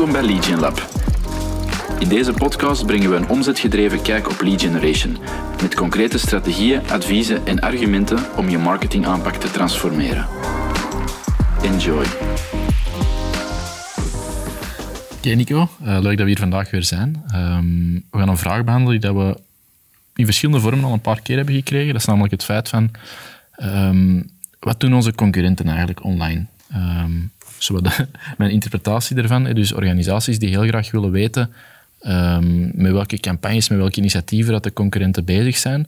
Welkom bij Lead Lab. In deze podcast brengen we een omzetgedreven kijk op lead generation, met concrete strategieën, adviezen en argumenten om je marketingaanpak te transformeren. Enjoy. Oké Nico, uh, leuk dat we hier vandaag weer zijn. Um, we gaan een vraag behandelen die we in verschillende vormen al een paar keer hebben gekregen. Dat is namelijk het feit van, um, wat doen onze concurrenten eigenlijk online? Um, mijn interpretatie daarvan. Dus organisaties die heel graag willen weten um, met welke campagnes, met welke initiatieven dat de concurrenten bezig zijn.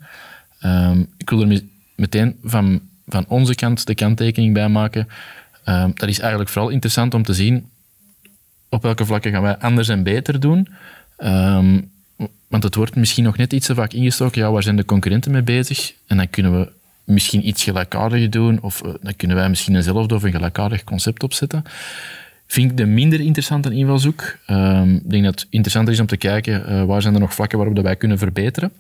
Um, ik wil er meteen van, van onze kant de kanttekening bij maken. Um, dat is eigenlijk vooral interessant om te zien op welke vlakken gaan wij anders en beter doen. want het wordt misschien nog net iets te vaak ingestoken. Ja, waar zijn de concurrenten mee bezig? En dan kunnen we misschien iets gelijkaardigs doen, of uh, dan kunnen wij misschien eenzelfde of een gelijkaardig concept opzetten. Vind ik de minder interessante invalshoek. Um, ik denk dat het interessanter is om te kijken uh, waar zijn er nog vlakken waarop wij kunnen verbeteren.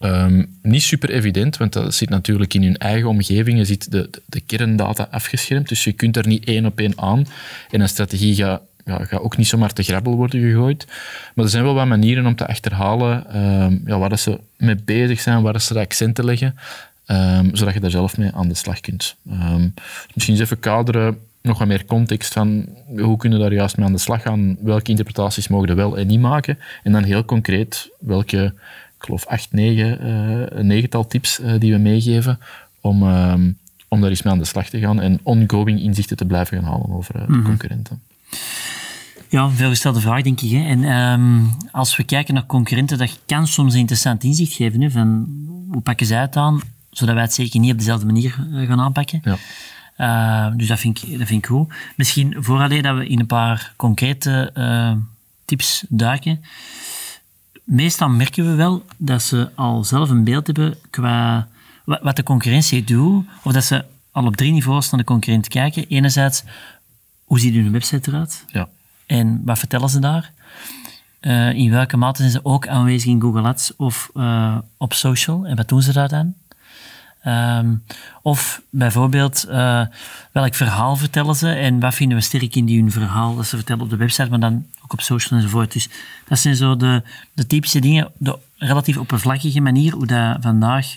Um, niet super evident, want dat zit natuurlijk in hun eigen omgeving. Je ziet de, de, kerndata afgeschermd, dus je kunt er niet één op één aan. En een strategie gaat ja, gaat ook niet zomaar te grabbel worden gegooid. Maar er zijn wel wat manieren om te achterhalen um, ja, waar dat ze mee bezig zijn, waar ze de accenten leggen. Um, zodat je daar zelf mee aan de slag kunt. Um, misschien eens even kaderen, nog wat meer context van hoe kunnen we daar juist mee aan de slag gaan, welke interpretaties mogen we wel en niet maken, en dan heel concreet welke, ik geloof acht, negen, uh, een negental tips uh, die we meegeven om, um, om daar eens mee aan de slag te gaan en ongoing inzichten te blijven gaan halen over uh, de mm concurrenten. Ja, een veelgestelde vraag, denk ik. Hè. En um, als we kijken naar concurrenten, dat kan soms een interessant inzicht geven. Hè, van hoe pakken zij het aan? Zodat wij het zeker niet op dezelfde manier eh, gaan aanpakken. Ja. Uh, dus dat vind, ik, dat vind ik goed. Misschien vooral dat we in een paar concrete uh, tips duiken. Meestal merken we wel dat ze al zelf een beeld hebben qua wat de concurrentie doet, of dat ze al op drie niveaus naar de concurrent kijken. Enerzijds, hoe ziet hun website eruit? Ja. En wat vertellen ze daar? Uh, in welke mate zijn ze ook aanwezig in Google Ads of op social? En wat doen ze daar dan? Um, of bijvoorbeeld, uh, welk verhaal vertellen ze en wat vinden we sterk in die hun verhaal dat ze vertellen op de website, maar dan ook op social enzovoort. Dus dat zijn zo de, de typische dingen, de relatief oppervlakkige manier hoe dat vandaag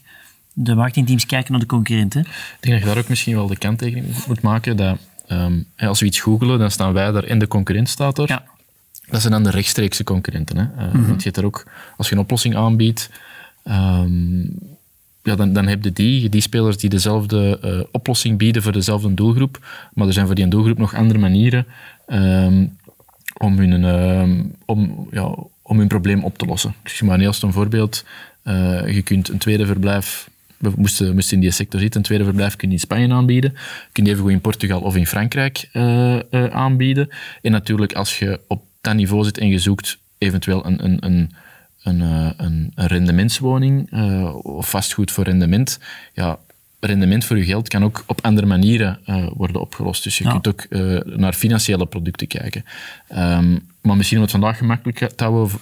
de marketingteams kijken naar de concurrenten. Ik denk dat je daar ook misschien wel de kanttekening moet maken dat um, als we iets googelen, dan staan wij daar en de concurrent staat er. Ja. Dat zijn dan de rechtstreekse concurrenten. Hè? Uh, mm -hmm. Want je hebt er ook, als je een oplossing aanbiedt, um, ja, dan, dan heb je die, die spelers die dezelfde uh, oplossing bieden voor dezelfde doelgroep. Maar er zijn voor die doelgroep nog andere manieren um, om, hun, uh, om, ja, om hun probleem op te lossen. Ik zeg maar een heel voorbeeld. Uh, je kunt een tweede verblijf we moesten, moesten in die sector zitten. Een tweede verblijf kun je in Spanje aanbieden. Kun je even in Portugal of in Frankrijk uh, aanbieden. En natuurlijk, als je op dat niveau zit en je zoekt eventueel een, een, een een, eh, een, een rendementswoning uh, of vastgoed voor rendement, ja, rendement voor je geld kan ook op andere manieren uh, worden opgelost. Dus je kunt ook uh, naar financiële producten kijken. Um, maar misschien om het vandaag gemakkelijk te houden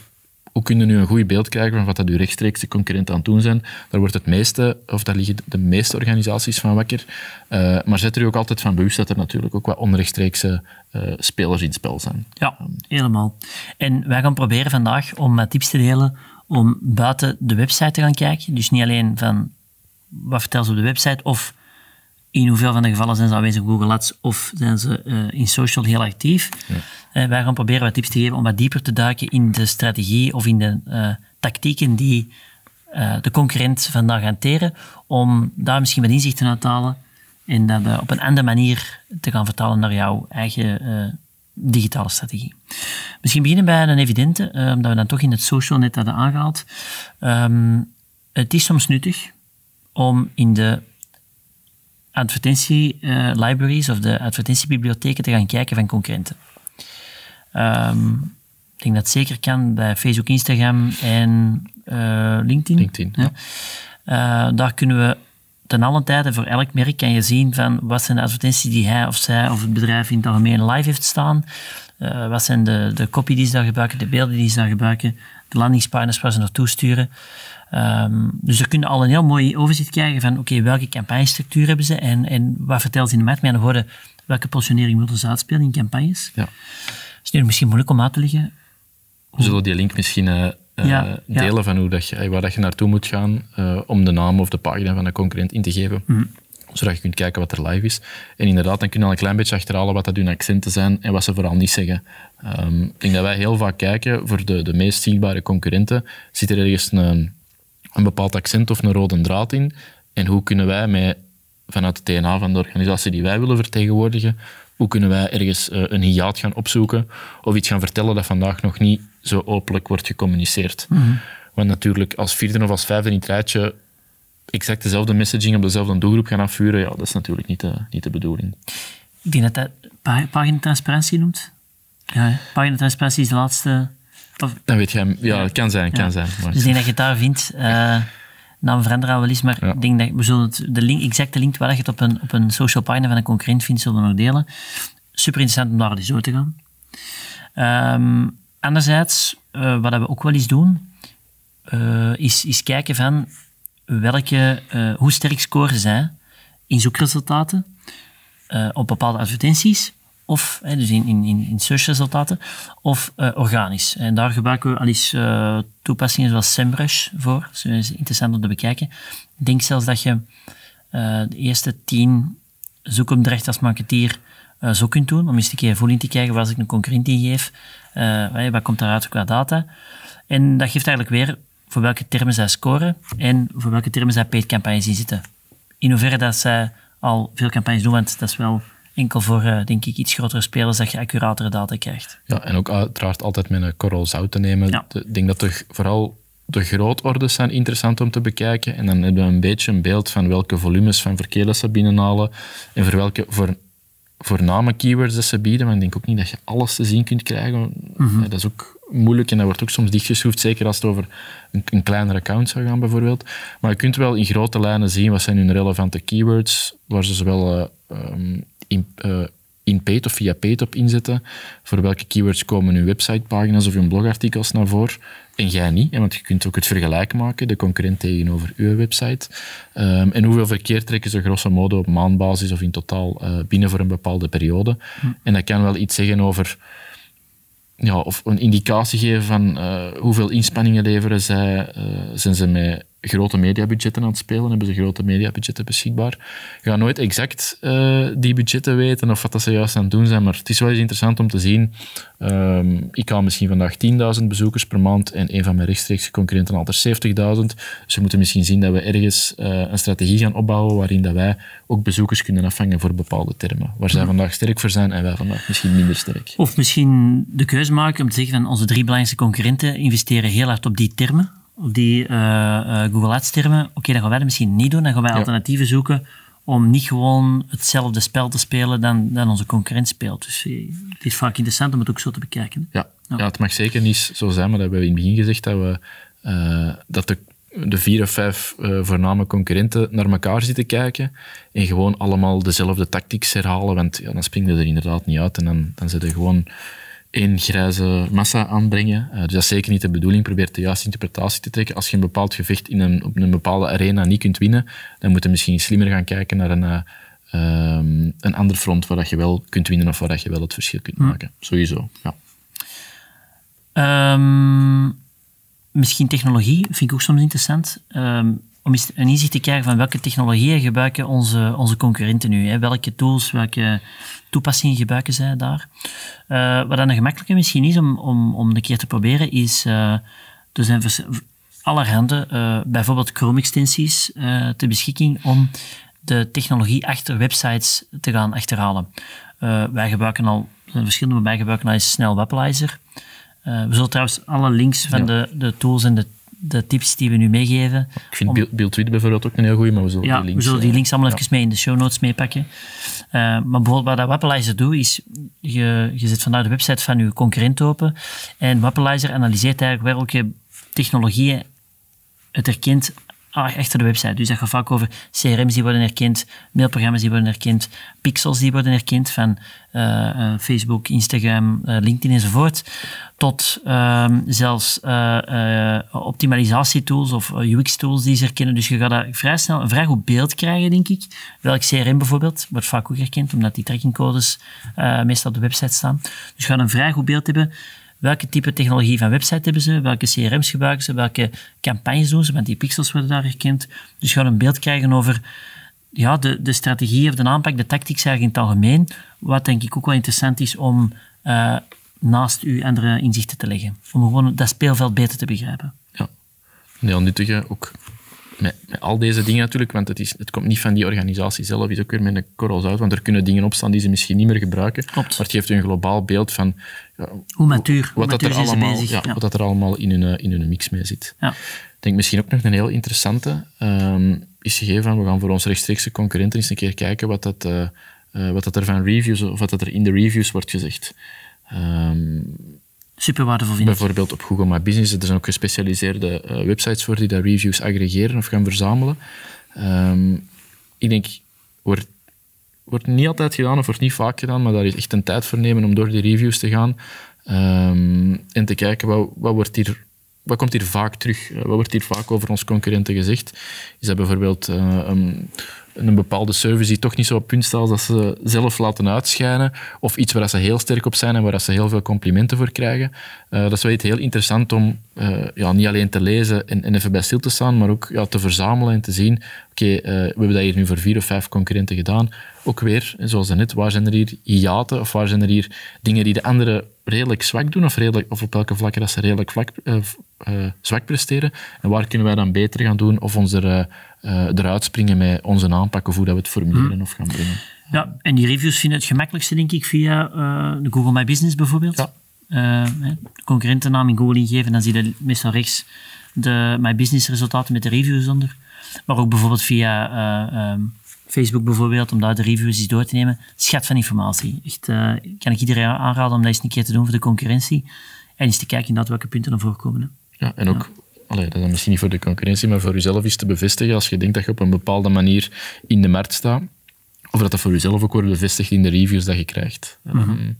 hoe kun je nu een goed beeld krijgen van wat dat uw rechtstreekse concurrenten aan het doen zijn? Daar wordt het meeste, of daar liggen de meeste organisaties van wakker. Uh, maar zet er ook altijd van bewust dat er natuurlijk ook wat onrechtstreekse uh, spelers in het spel zijn. Ja, helemaal. En wij gaan proberen vandaag om met tips te delen om buiten de website te gaan kijken. Dus niet alleen van wat vertellen ze op de website of in hoeveel van de gevallen zijn ze aanwezig op Google Ads of zijn ze uh, in social heel actief. Ja. Uh, wij gaan proberen wat tips te geven om wat dieper te duiken in de strategie of in de uh, tactieken die de concurrent vandaag hanteren, om daar misschien wat inzichten uit te halen en dat op een andere manier te gaan vertalen naar jouw eigen digitale strategie. Misschien beginnen bij een evidente, omdat we dan toch in het social net hadden aangehaald. Um, het is soms nuttig om in de advertentie-libraries of de advertentiebibliotheken te gaan kijken van concurrenten. Um, ik denk dat het zeker kan bij Facebook, Instagram en uh, LinkedIn. LinkedIn ja. Uh, daar kunnen we ten alle tijde voor elk merk kan je zien van wat zijn de advertenties die hij of zij of het bedrijf in het algemeen live heeft staan. Uh, wat zijn de, de copy die ze daar gebruiken, de beelden die ze daar gebruiken, de landingspartners waar ze naartoe sturen. Um, dus je kunt al een heel mooi overzicht krijgen van oké, welke campagnestructuur hebben ze en, en wat vertellen ze in de markt. Met andere woorden, welke positionering willen ze uitspelen in campagnes. Ja. is nu misschien moeilijk om uit te leggen. We zullen die link misschien uh, Ja, ja. delen van hoe dat je, waar dat je naartoe moet gaan eh, om de naam of de pagina van de concurrent in te geven. Zodat je kunt kijken wat er live is. En inderdaad, dan kun je al een klein beetje achterhalen wat dat hun accenten zijn en wat ze vooral niet zeggen. Ehm, ik denk dat wij heel vaak kijken, voor de, de meest zichtbare concurrenten, zit er ergens een, een bepaald accent of een rode draad in. En hoe kunnen wij met, vanuit het DNA van de organisatie die wij willen vertegenwoordigen, hoe kunnen wij ergens eh, een hiaat gaan opzoeken of iets gaan vertellen dat vandaag nog niet zo openlijk wordt gecommuniceerd. Want natuurlijk, als vierde of als vijfde in het rijtje exact dezelfde messaging op dezelfde doelgroep gaan afvuren, ja, dat is natuurlijk niet de, niet de bedoeling. Ik denk dat dat pa- paginatransparentie noemt. Ja, hè. paginatransparentie is de laatste... Of, Dan weet jij, ja, het kan zijn, kan zijn. Maar Dus ik denk dat je het daar vindt. eh naam veranderen wel eens, maar Ja. ik denk dat we zullen de link, exacte link waar je het op een, op een social pagina van een concurrent vindt, zullen we nog delen. Super interessant om daar eens door te gaan. Ehm, anderzijds, eh, wat we ook wel eens doen, eh, is, is kijken van welke, hoe sterk scoren zij in zoekresultaten op bepaalde advertenties, of hè, dus in, in, in, in searchresultaten, of eh, organisch. En daar gebruiken we al eens eh, toepassingen zoals SEMrush voor. Dat is interessant om te bekijken. Ik denk zelfs dat je eh, de eerste tien zoekopdrachten als marketeer eh, zo kunt doen, om eens een keer voeling te krijgen waar ik een concurrent ingeef, eh, wat komt daaruit qua data. En dat geeft eigenlijk weer voor welke termen zij scoren en voor welke termen zij paid campagnes in zitten. In hoeverre dat zij al veel campagnes doen, want dat is wel enkel voor, eh, denk ik, iets grotere spelers dat je accuratere data krijgt. Ja, en ook uiteraard altijd met een korrel zout te nemen. Ja. Ik denk dat de, vooral de grootorders zijn interessant om te bekijken. En dan hebben we een beetje een beeld van welke volumes van verkeer ze binnenhalen en voor welke voor, voorname keywords dat ze bieden. Maar ik denk ook niet dat je alles te zien kunt krijgen. Ja, dat is ook moeilijk en dat wordt ook soms dichtgeschroefd, zeker als het over een, een kleiner account zou gaan bijvoorbeeld. Maar je kunt wel in grote lijnen zien wat zijn hun relevante keywords, waar ze zowel ehm, in, eh, in paid of via paid op inzetten. Voor welke keywords komen uw websitepagina's of uw blogartikels naar voren en jij niet. hè, Want je kunt ook het vergelijk maken, de concurrent tegenover uw website. Ehm, en hoeveel verkeer trekken ze grosso modo op maandbasis of in totaal eh, binnen voor een bepaalde periode. En dat kan wel iets zeggen over ja, of een indicatie geven van eh, hoeveel inspanningen leveren zij. eh, zijn ze met grote mediabudgetten aan het spelen? Hebben ze grote mediabudgetten beschikbaar? Je gaat nooit exact eh, die budgetten weten of wat dat ze juist aan het doen zijn, maar het is wel eens interessant om te zien. Ehm, ik haal misschien vandaag 10.000 bezoekers per maand en een van mijn rechtstreekse concurrenten er 70.000. Dus we moeten misschien zien dat we ergens eh, een strategie gaan opbouwen waarin dat wij ook bezoekers kunnen afvangen voor bepaalde termen. Waar zij vandaag sterk voor zijn en wij vandaag misschien minder sterk. Of misschien de keuze maken om te zeggen van onze drie belangrijkste concurrenten investeren heel hard op die termen, die eh, eh, Google Ads termen. Oké, dan gaan wij dat misschien niet doen, dan gaan wij Ja. alternatieven zoeken om niet gewoon hetzelfde spel te spelen dan, dan onze concurrent speelt. Dus eh, het is vaak interessant om het ook zo te bekijken. Ja, ja. het mag zeker niet zo zijn, maar dat hebben we in het begin gezegd, dat, we, dat de, de vier of vijf eh, voorname concurrenten naar elkaar zitten kijken en gewoon allemaal dezelfde tactics herhalen, want ja, dan springen er inderdaad niet uit en dan, dan zit er gewoon één grijze massa aanbrengen. Eh, dus dat is zeker niet de bedoeling. Probeer de juiste interpretatie te trekken. Als je een bepaald gevecht in een, op een bepaalde arena niet kunt winnen, dan moet je misschien slimmer gaan kijken naar een, eh, ehm, een ander front waar dat je wel kunt winnen of waar dat je wel het verschil kunt maken. Sowieso, ja. Ehm, misschien technologie, vind ik ook soms interessant. Ehm, om eens een inzicht te krijgen van welke technologieën gebruiken onze, onze concurrenten nu. Hè? Welke tools, welke toepassingen gebruiken zij daar. Eh, wat dan een gemakkelijke misschien is om, om, om een keer te proberen, is... eh, er zijn allerhande, eh, bijvoorbeeld Chrome-extensies ter beschikking om de technologie achter websites te gaan achterhalen. Wij gebruiken al, er verschillende, wij gebruiken al eens snel Webalizer. We zullen trouwens alle links van Ja. de, de tools en de, de tips die we nu meegeven. Ik vind om- Tweet bijvoorbeeld ook een heel goeie, maar we zullen ja, die links... we zullen die eh, links allemaal ja. even mee in de show notes meepakken. Eh, maar bijvoorbeeld wat dat Wapalizer doet, is je, je zet vanuit de website van je concurrent open en Wapalizer analyseert eigenlijk welke technologieën het herkent achter de website. Dus dat gaat vaak over CRM's die worden herkend, mailprogramma's die worden herkend, pixels die worden herkend van uh, uh, Facebook, Instagram, uh, LinkedIn enzovoort, tot ehm, zelfs optimalisatietools of UX-tools die ze herkennen. Dus je gaat daar vrij snel een vrij goed beeld krijgen, denk ik. Welk CRM bijvoorbeeld wordt vaak ook herkend, omdat die trackingcodes meestal op de website staan. Dus je gaat een vrij goed beeld hebben welke type technologie van website hebben ze, welke CRM's gebruiken ze, welke campagnes doen ze, want die pixels worden daar herkend. Dus je gaat een beeld krijgen over ja, de, de strategie of de aanpak, de tactiek eigenlijk in het algemeen, wat denk ik ook wel interessant is om uh, naast u andere inzichten te leggen. Om gewoon dat speelveld beter te begrijpen. Ja, heel nuttige, ook met, met, al deze dingen natuurlijk, want het, is, het komt niet van die organisatie zelf, is ook weer met een korrels uit, want er kunnen dingen opstaan die ze misschien niet meer gebruiken. Klopt. Maar het geeft een globaal beeld van ja, hoe matuur, wat, dat er allemaal, bezig, ja, wat dat er allemaal in hun, in hun mix mee zit. Ja. Ik denk misschien ook nog een heel interessante, um, is gegeven van, we gaan voor onze rechtstreekse concurrenten eens een keer kijken wat dat, uh, uh, wat dat er van reviews, of wat dat er in de reviews wordt gezegd. Um, Super waardevol vind Bijvoorbeeld op Google My Business. Er zijn ook gespecialiseerde uh, websites voor die daar reviews aggregeren of gaan verzamelen. Um, ik denk, wordt, wordt niet altijd gedaan of wordt niet vaak gedaan, maar daar is echt een tijd voor nemen om door die reviews te gaan um, en te kijken wat, wat, wordt hier, wat komt hier vaak terug. Uh, wat wordt hier vaak over onze concurrenten gezegd? Is dat bijvoorbeeld um, een bepaalde service die toch niet zo op punt staat als ze zelf laten uitschijnen, of iets waar ze heel sterk op zijn en waar ze heel veel complimenten voor krijgen. Uh, dat is wel iets heel interessant om uh, ja, niet alleen te lezen en, en, even bij stil te staan, maar ook ja, te verzamelen en te zien, oké, okay, uh, we hebben dat hier nu voor vier of vijf concurrenten gedaan. Ook weer, zoals net, waar zijn er hier hiaten of waar zijn er hier dingen die de anderen redelijk zwak doen of, redelijk, of op welke vlakken dat ze redelijk vlak, zwak presteren en waar kunnen wij dan beter gaan doen of ons er uh, eruit springen met onze aanpak of hoe dat we het formuleren hmm. of gaan brengen. Ja, en die reviews vinden het gemakkelijkste, denk ik, via uh, de Google My Business bijvoorbeeld. Ja. Uh, de concurrentennaam in Google ingeven, dan zie je meestal rechts de My Business resultaten met de reviews onder. Maar ook bijvoorbeeld via um, Facebook bijvoorbeeld, om daar de reviews eens door te nemen. Schat van informatie. Echt, kan ik iedereen aanraden om dat eens een keer te doen voor de concurrentie. En eens te kijken inderdaad welke punten er voorkomen. Ja, en ook allee, dat is misschien niet voor de concurrentie, maar voor jezelf is te bevestigen als je denkt dat je op een bepaalde manier in de markt staat. Of dat dat voor jezelf ook wordt bevestigd in de reviews dat je krijgt. Mm -hmm.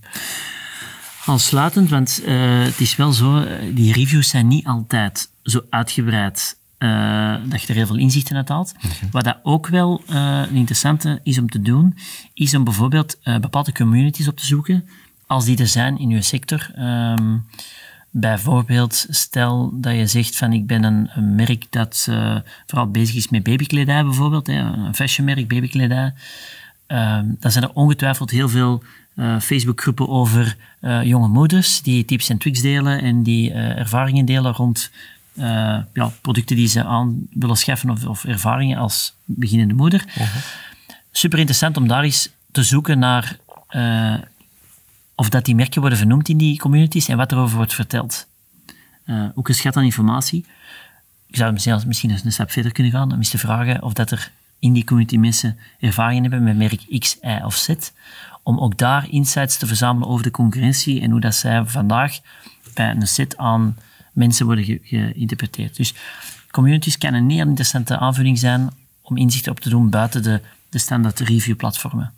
Aansluitend, want uh, het is wel zo, eh, die reviews zijn niet altijd zo uitgebreid uh, dat je er heel veel inzichten uit haalt. Mm -hmm. Wat dat ook wel uh, een interessante is om te doen, is om bijvoorbeeld bepaalde communities op te zoeken, als die er zijn in je sector. Um, Bijvoorbeeld, stel dat je zegt van ik ben een, een merk dat uh, vooral bezig is met babykledij bijvoorbeeld, hè, een fashionmerk, babykledij. Uh, dan zijn er ongetwijfeld heel veel uh, Facebookgroepen over uh, jonge moeders die tips en tricks delen en die ervaringen delen rond ja, producten die ze aan willen schaffen of, of ervaringen als beginnende moeder. -huh. Super interessant om daar eens te zoeken naar of dat die merken worden vernoemd in die communities en wat erover wordt verteld. Uh, ook een schat aan informatie. Ik zou misschien, misschien een stap verder kunnen gaan om eens te vragen of dat er in die community mensen ervaring hebben met merk X, Y of Z, om ook daar insights te verzamelen over de concurrentie en hoe dat zij vandaag bij een set aan mensen worden ge geïnterpreteerd. Dus communities kan een heel interessante aanvulling zijn om inzichten op te doen buiten de, de standaard review platformen.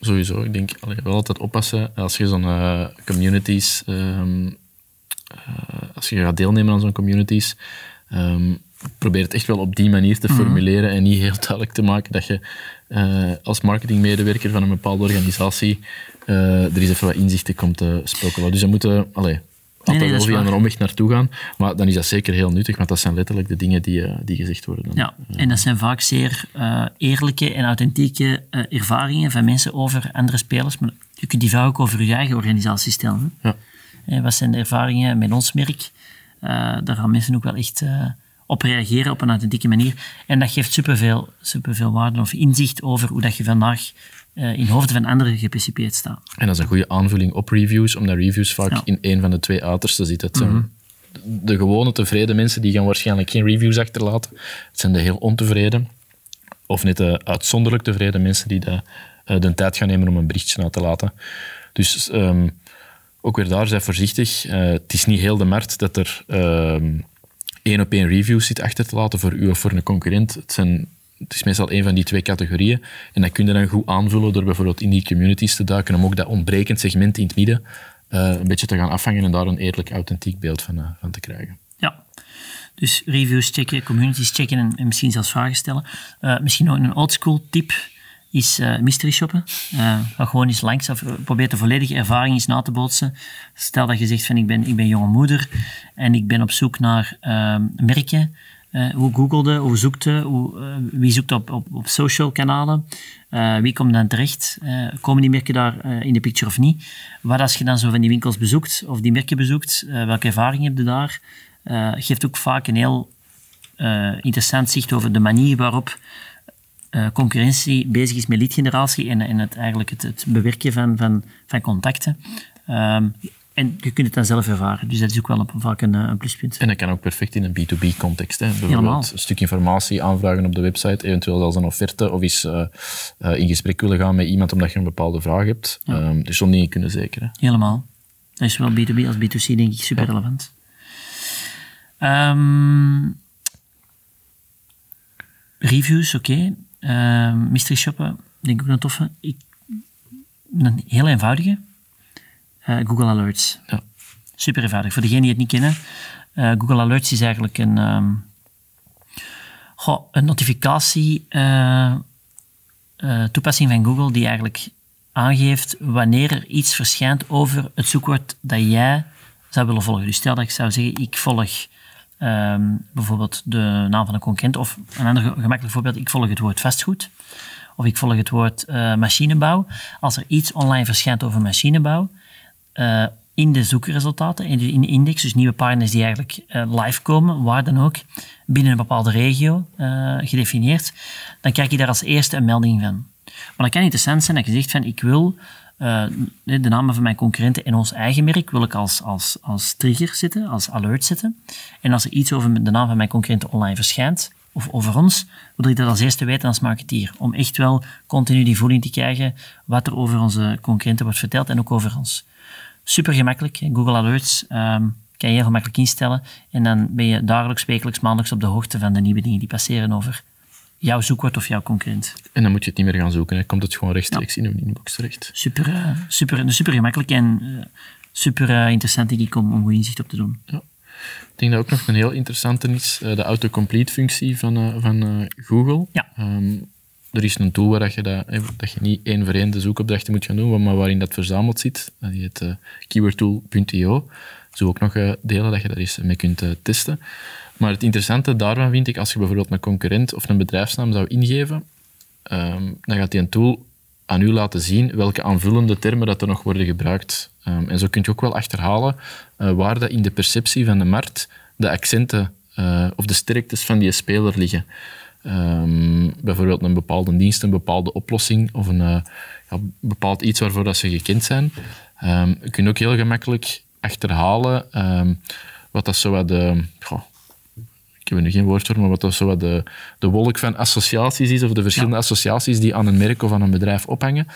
Sowieso. Ik denk, allee, wel altijd oppassen als je zo'n uh, communities, um, uh, als je gaat deelnemen aan zo'n communities, um, probeer het echt wel op die manier te mhm. formuleren en niet heel duidelijk te maken dat je uh, als marketingmedewerker van een bepaalde organisatie er is even wat inzichten komt te spoken. Dus je moet, allee, altijd nee, nee, via een omweg naartoe gaan. Maar dan is dat zeker heel nuttig, want dat zijn letterlijk de dingen die, uh, die gezegd worden. Ja, en dat zijn vaak zeer uh, eerlijke en authentieke uh, ervaringen van mensen over andere spelers. Maar je kunt die vraag ook over je eigen organisatie stellen. Ja. En wat zijn de ervaringen met ons merk? daar gaan mensen ook wel echt op reageren op een authentieke manier. En dat geeft superveel, superveel waarde of inzicht over hoe dat je vandaag uh, in hoofden van anderen gepercipieerd staan. En dat is een goede aanvulling op reviews, omdat reviews vaak in een van de twee uitersten zitten. Mm -hmm. De gewone tevreden mensen die gaan waarschijnlijk geen reviews achterlaten. Het zijn de heel ontevreden of net de uitzonderlijk tevreden mensen die de, uh, de tijd gaan nemen om een berichtje na te laten. Dus um, ook weer daar, zijn voorzichtig. Uh, het is niet heel de markt dat er um, één op één reviews zit achter te laten voor u of voor een concurrent. Het, zijn, het is meestal een van die twee categorieën. En dat kun je dan goed aanvullen door bijvoorbeeld in die communities te duiken om ook dat ontbrekend segment in het midden uh, een beetje te gaan afvangen en daar een eerlijk, authentiek beeld van, uh, van te krijgen. Ja, dus reviews checken, communities checken en, en misschien zelfs vragen stellen. Uh, misschien nog een oldschool tip is mystery shoppen. Ga gewoon eens langs probeer de volledige ervaring eens na te bootsen. Stel dat je zegt van ik ben, ik ben jonge moeder en ik ben op zoek naar merken. hoe googelde, hoe zoekte, hoe, wie zoekt op, op, op social kanalen, wie komt dan terecht, komen die merken daar in de picture of niet. Wat als je dan zo van die winkels bezoekt of die merken bezoekt, welke ervaring heb je daar? geeft ook vaak een heel interessant zicht over de manier waarop concurrentie bezig is met leadgeneratie en, en het, eigenlijk het, het bewerken van, van, van contacten. Um, en je kunt het dan zelf ervaren. Dus dat is ook wel een, vaak een, een, pluspunt. En dat kan ook perfect in een B2B-context. Bijvoorbeeld Helemaal. een stuk informatie aanvragen op de website, eventueel zelfs een offerte, of eens uh, uh, in gesprek willen gaan met iemand omdat je een bepaalde vraag hebt. Ja. Um, dus zo'n dingen kunnen zekeren. Helemaal. Dat is wel B2B als B2C denk ik super relevant. Um, reviews, oké. Okay. Uh, mystery shoppen, denk ik ook een toffe. Ik, een heel eenvoudige. Uh, Google Alerts. Ja. Super eenvoudig. Voor degenen die het niet kennen, uh, Google Alerts is eigenlijk een, um, goh, een notificatie uh, toepassing van Google die eigenlijk aangeeft wanneer er iets verschijnt over het zoekwoord dat jij zou willen volgen. Dus stel dat ik zou zeggen, ik volg Um, bijvoorbeeld de naam van een concurrent. Of een ander gemakkelijk voorbeeld, ik volg het woord vastgoed. Of ik volg het woord uh, machinebouw. Als er iets online verschijnt over machinebouw, uh, in de zoekresultaten, in de, in de index, dus nieuwe pagina's die eigenlijk uh, live komen, waar dan ook, binnen een bepaalde regio gedefinieerd, dan krijg je daar als eerste een melding van. Maar dat kan interessant zijn dat je zegt van, ik wil de namen van mijn concurrenten en ons eigen merk wil ik als, als, als trigger zetten, als alert zetten. En als er iets over de naam van mijn concurrenten online verschijnt, of over ons, wil ik dat als eerste weten als marketeer. Om echt wel continu die voeling te krijgen wat er over onze concurrenten wordt verteld en ook over ons. Super gemakkelijk, Google Alerts. Um, kan je heel gemakkelijk instellen. En dan ben je dagelijks, wekelijks, maandelijks op de hoogte van de nieuwe dingen die passeren over jouw zoekwoord of jouw concurrent. En dan moet je het niet meer gaan zoeken. Dan komt het gewoon rechtstreeks ja. in je inbox terecht. Super, uh, super, super gemakkelijk en uh, super uh, interessant denk ik om, om goed inzicht op te doen. Ja. Ik denk dat ook nog een heel interessante is, de autocomplete-functie van, van Google. Ja. Um, er is een tool waar je, dat, dat je niet één voor één de zoekopdrachten moet gaan doen, maar waarin dat verzameld zit. Dat heet uh, keywordtool.io. Zo ook nog delen dat je daar eens mee kunt testen. Maar het interessante daarvan vind ik, als je bijvoorbeeld een concurrent of een bedrijfsnaam zou ingeven, um, dan gaat die een tool aan u laten zien welke aanvullende termen dat er nog worden gebruikt. Um, en zo kun je ook wel achterhalen waar dat in de perceptie van de markt de accenten of de sterktes van die speler liggen. Um, bijvoorbeeld een bepaalde dienst, een bepaalde oplossing of een ja, bepaald iets waarvoor dat ze gekend zijn. Um, je kunt ook heel gemakkelijk achterhalen wat dat zo wat de, goh, ik heb er nu geen woord voor, maar wat zo wat de, de wolk van associaties is, of de verschillende associaties die aan een merk of aan een bedrijf ophangen.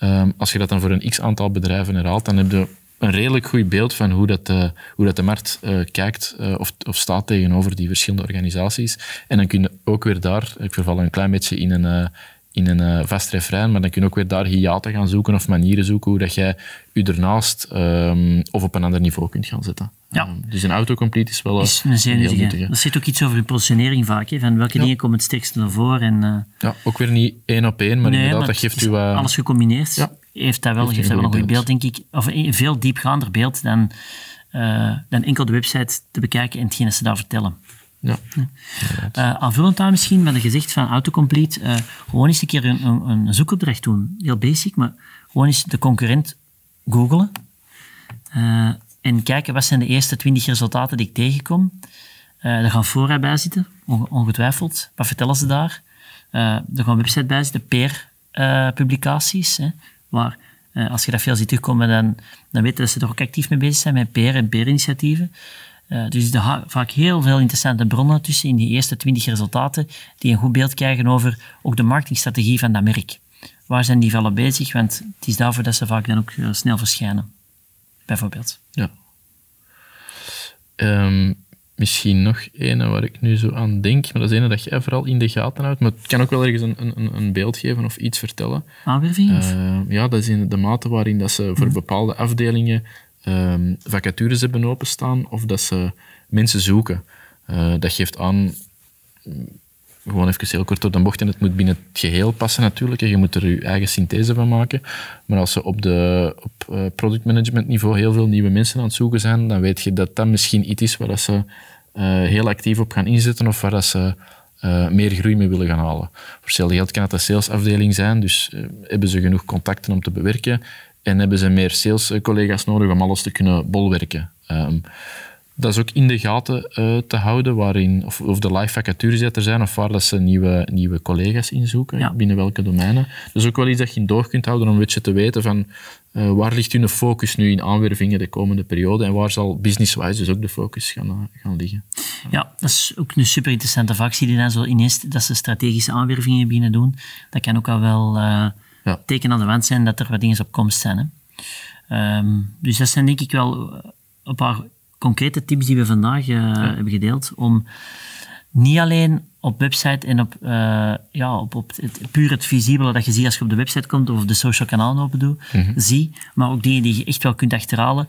Um, als je dat dan voor een x-aantal bedrijven herhaalt, dan heb je een redelijk goed beeld van hoe dat, uh, hoe dat de markt uh, kijkt uh, of, of staat tegenover die verschillende organisaties. En dan kun je ook weer daar, ik verval een klein beetje in een, in een vast refrein, maar dan kun je ook weer daar hiaten gaan zoeken of manieren zoeken hoe dat jij je ernaast um, of op een ander niveau kunt gaan zetten. Ja. Um, dus een autocomplete is wel is een zeer Er zit ook iets over positionering vaak, hè, van welke ja. dingen komen het sterkste naar voren. En, uh, ja, ook weer niet één op één, maar nee, inderdaad, maar dat geeft u... Uh, alles gecombineerd ja. heeft dat wel, heeft dat wel een goed beeld, denk ik. Of een veel diepgaander beeld dan, uh, dan enkel de website te bekijken en hetgeen ze daar vertellen. Ja. Uh, aanvullend aan misschien, met een gezegd van autocomplete, uh, gewoon eens een keer een, een, een, zoekopdracht doen. Heel basic, maar gewoon eens de concurrent googlen. Uh, en kijken wat zijn de eerste twintig resultaten die ik tegenkom. Uh, er gaan fora bij zitten, ongetwijfeld. Wat vertellen ze daar? Uh, er gaan website bij zitten, peer-publicaties. Uh, waar als je dat veel ziet terugkomen, dan, dan weten dat ze er ook actief mee bezig zijn met peer- en peer-initiatieven. Dus er vaak heel veel interessante bronnen tussen in die eerste twintig resultaten die een goed beeld krijgen over ook de marketingstrategie van dat merk. Waar zijn die vallen bezig? Want het is daarvoor dat ze vaak dan ook snel verschijnen bijvoorbeeld. Ja. Um, misschien nog ene waar ik nu zo aan denk, maar dat is ene dat jij vooral in de gaten houdt. Maar het kan ook wel ergens een, een, een beeld geven of iets vertellen. Aanwerving? Uh, ja, dat is in de mate waarin dat ze voor bepaalde afdelingen um, vacatures hebben openstaan of dat ze mensen zoeken. Uh, dat geeft aan gewoon even heel kort door de bocht en het moet binnen het geheel passen natuurlijk. En je moet er je eigen synthese van maken. Maar als ze op, de, op uh, productmanagement niveau heel veel nieuwe mensen aan het zoeken zijn, dan weet je dat dat misschien iets is waar dat ze uh, heel actief op gaan inzetten of waar dat ze uh, meer groei mee willen gaan halen. Voor hetzelfde geld kan het een salesafdeling zijn, dus hebben ze genoeg contacten om te bewerken en hebben ze meer salescollega's nodig om alles te kunnen bolwerken. Um, dat is ook in de gaten uh, te houden, waarin, of, of de live vacatures die er zijn, of waar dat ze nieuwe, nieuwe collega's inzoeken, ja. binnen welke domeinen. Is ook wel iets dat je in doog kunt houden om een beetje te weten van uh, waar ligt hun focus nu in aanwervingen de komende periode en waar zal business-wise dus ook de focus gaan, uh, gaan liggen. Ja, dat is ook een super interessante factie die dan zo ineens dat ze strategische aanwervingen beginnen doen. Dat kan ook al wel ja. teken aan de wand zijn dat er wat dingen op komst zijn. Hè. Um, dus dat zijn denk ik wel een paar concrete tips die we vandaag uh, hebben gedeeld om niet alleen op website en op, uh, ja, op, op het, puur het visibele dat je ziet als je op de website komt of de social kanalen open doet, mm -hmm. zie, maar ook dingen die je echt wel kunt achterhalen.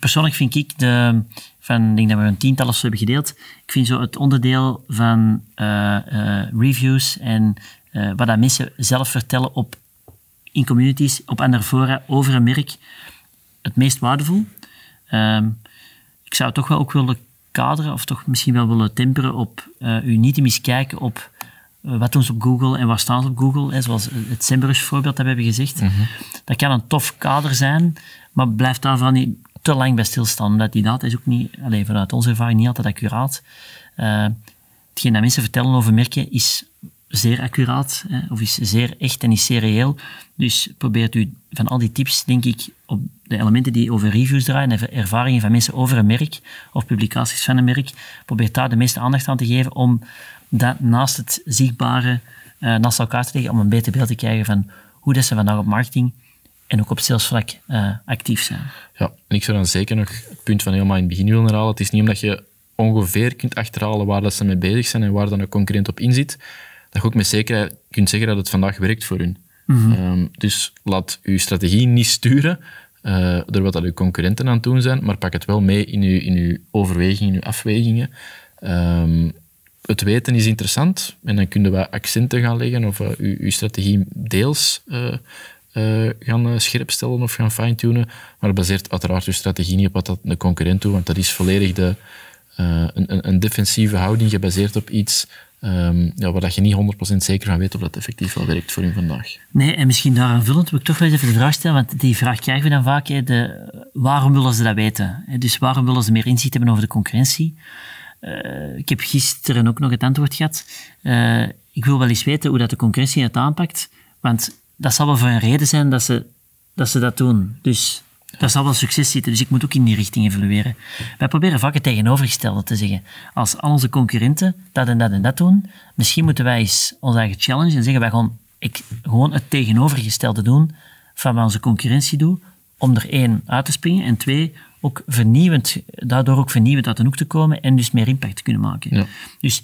Persoonlijk vind ik de, van, ik denk dat we een tiental of zo hebben gedeeld, ik vind zo het onderdeel van uh, reviews en wat dat mensen zelf vertellen op, in communities, op andere fora, over een merk, het meest waardevol. Um, ik zou toch wel ook willen kaderen, of toch misschien wel willen temperen op uh, u niet te miskijken op uh, wat doen ze op Google en waar staan ze op Google. Hè, zoals het Semrush voorbeeld dat we hebben gezegd. Mm -hmm. Dat kan een tof kader zijn, maar blijf daarvan niet te lang bij stilstaan. Omdat die data is ook niet, alleen vanuit onze ervaring, niet altijd accuraat. Uh, hetgeen dat mensen vertellen over merken is zeer accuraat, hè, of is zeer echt en is zeer reëel. Dus probeert u van al die tips, denk ik, op de elementen die over reviews draaien, en ervaringen van mensen over een merk, of publicaties van een merk, probeert daar de meeste aandacht aan te geven om dat naast het zichtbare uh, naast elkaar te leggen, om een beter beeld te krijgen van hoe dat ze vandaag op marketing en ook op salesvlak uh, actief zijn. Ja, en ik zou dan zeker nog het punt van helemaal in het begin willen herhalen. Het is niet omdat je ongeveer kunt achterhalen waar dat ze mee bezig zijn en waar dan een concurrent op inzit, dat je ook met zekerheid kunt zeggen dat het vandaag werkt voor hun. Mm -hmm. um, dus laat uw strategie niet sturen uh, door wat dat uw concurrenten aan het doen zijn, maar pak het wel mee in uw, in uw overwegingen, in uw afwegingen. Um, het weten is interessant en dan kunnen we accenten gaan leggen of uh, uw, uw strategie deels uh, uh, gaan scherpstellen of gaan fine-tunen, maar baseert uiteraard uw strategie niet op wat dat de concurrent doet, want dat is volledig de, een, een defensieve houding gebaseerd op iets Um, ja, waar dat je niet 100% zeker van weet of dat effectief wel werkt voor u vandaag. Nee, en misschien daar aanvullend wil ik toch wel eens even de vraag stellen, want die vraag krijgen we dan vaak. De, waarom willen ze dat weten? Dus waarom willen ze meer inzicht hebben over de concurrentie? Uh, ik heb gisteren ook nog het antwoord gehad. Uh, ik wil wel eens weten hoe dat de concurrentie het aanpakt, want dat zal wel voor een reden zijn dat ze dat, ze dat doen. Dus dat zal wel succes zitten, dus ik moet ook in die richting evolueren. Wij proberen vaak het tegenovergestelde te zeggen. Als al onze concurrenten dat en dat en dat doen, misschien moeten wij eens onze eigen challenge en zeggen wij gewoon, ik, gewoon het tegenovergestelde doen van wat onze concurrentie doet, om er één uit te springen en twee, ook vernieuwend, daardoor ook vernieuwend uit de hoek te komen en dus meer impact te kunnen maken. Ja. Dus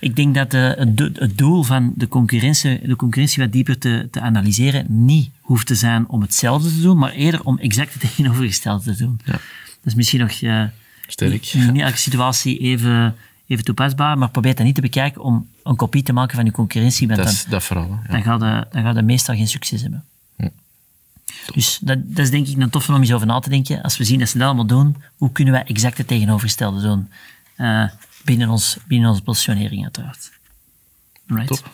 ik denk dat de, het, doel van de concurrentie, de concurrentie wat dieper te, te, analyseren niet hoeft te zijn om hetzelfde te doen, maar eerder om exact het tegenovergestelde te doen. Ja. Dat is misschien nog uh, Sterk. in elke situatie even, even toepasbaar, maar probeer dat niet te bekijken om een kopie te maken van je concurrentie. Dat, dan, dat vooral. Ja. Dan gaat de, dan gaat de meestal geen succes hebben. Ja. Dus dat, dat, is denk ik een toffe om eens over na te denken. Als we zien dat ze dat allemaal doen, hoe kunnen wij exact het tegenovergestelde doen? Uh, binnen, ons, binnen onze positionering uiteraard. Right. Top.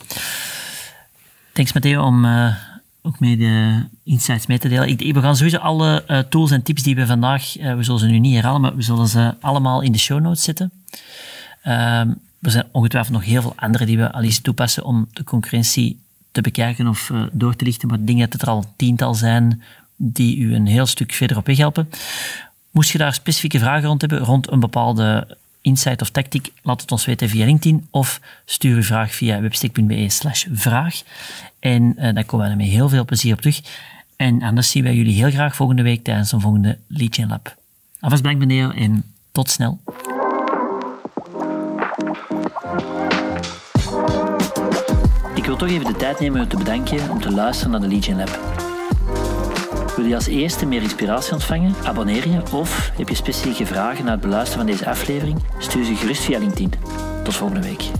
Thanks Matteo om uh, ook mee de insights mee te delen. Ik, we gaan sowieso alle uh, tools en tips die we vandaag, uh, we zullen ze nu niet herhalen, maar we zullen ze allemaal in de show notes zetten. Um, er zijn ongetwijfeld nog heel veel andere die we al eens toepassen om de concurrentie te bekijken of door te lichten, maar ik denk dat het er al tiental zijn die u een heel stuk verder op weg helpen. Moest je daar specifieke vragen rond hebben, rond een bepaalde insight of tactiek, laat het ons weten via LinkedIn of stuur uw vraag via webstick.be slash vraag. En uh, daar komen we met heel veel plezier op terug. En anders zien wij jullie heel graag volgende week tijdens een volgende Lead Lab. Alvast bedankt meneer en tot snel. Ik wil toch even de tijd nemen om te bedanken om te luisteren naar de Legion Lab. Wil je als eerste meer inspiratie ontvangen? Abonneer je of heb je specifieke vragen na het beluisteren van deze aflevering? Stuur ze gerust via LinkedIn. Tot volgende week.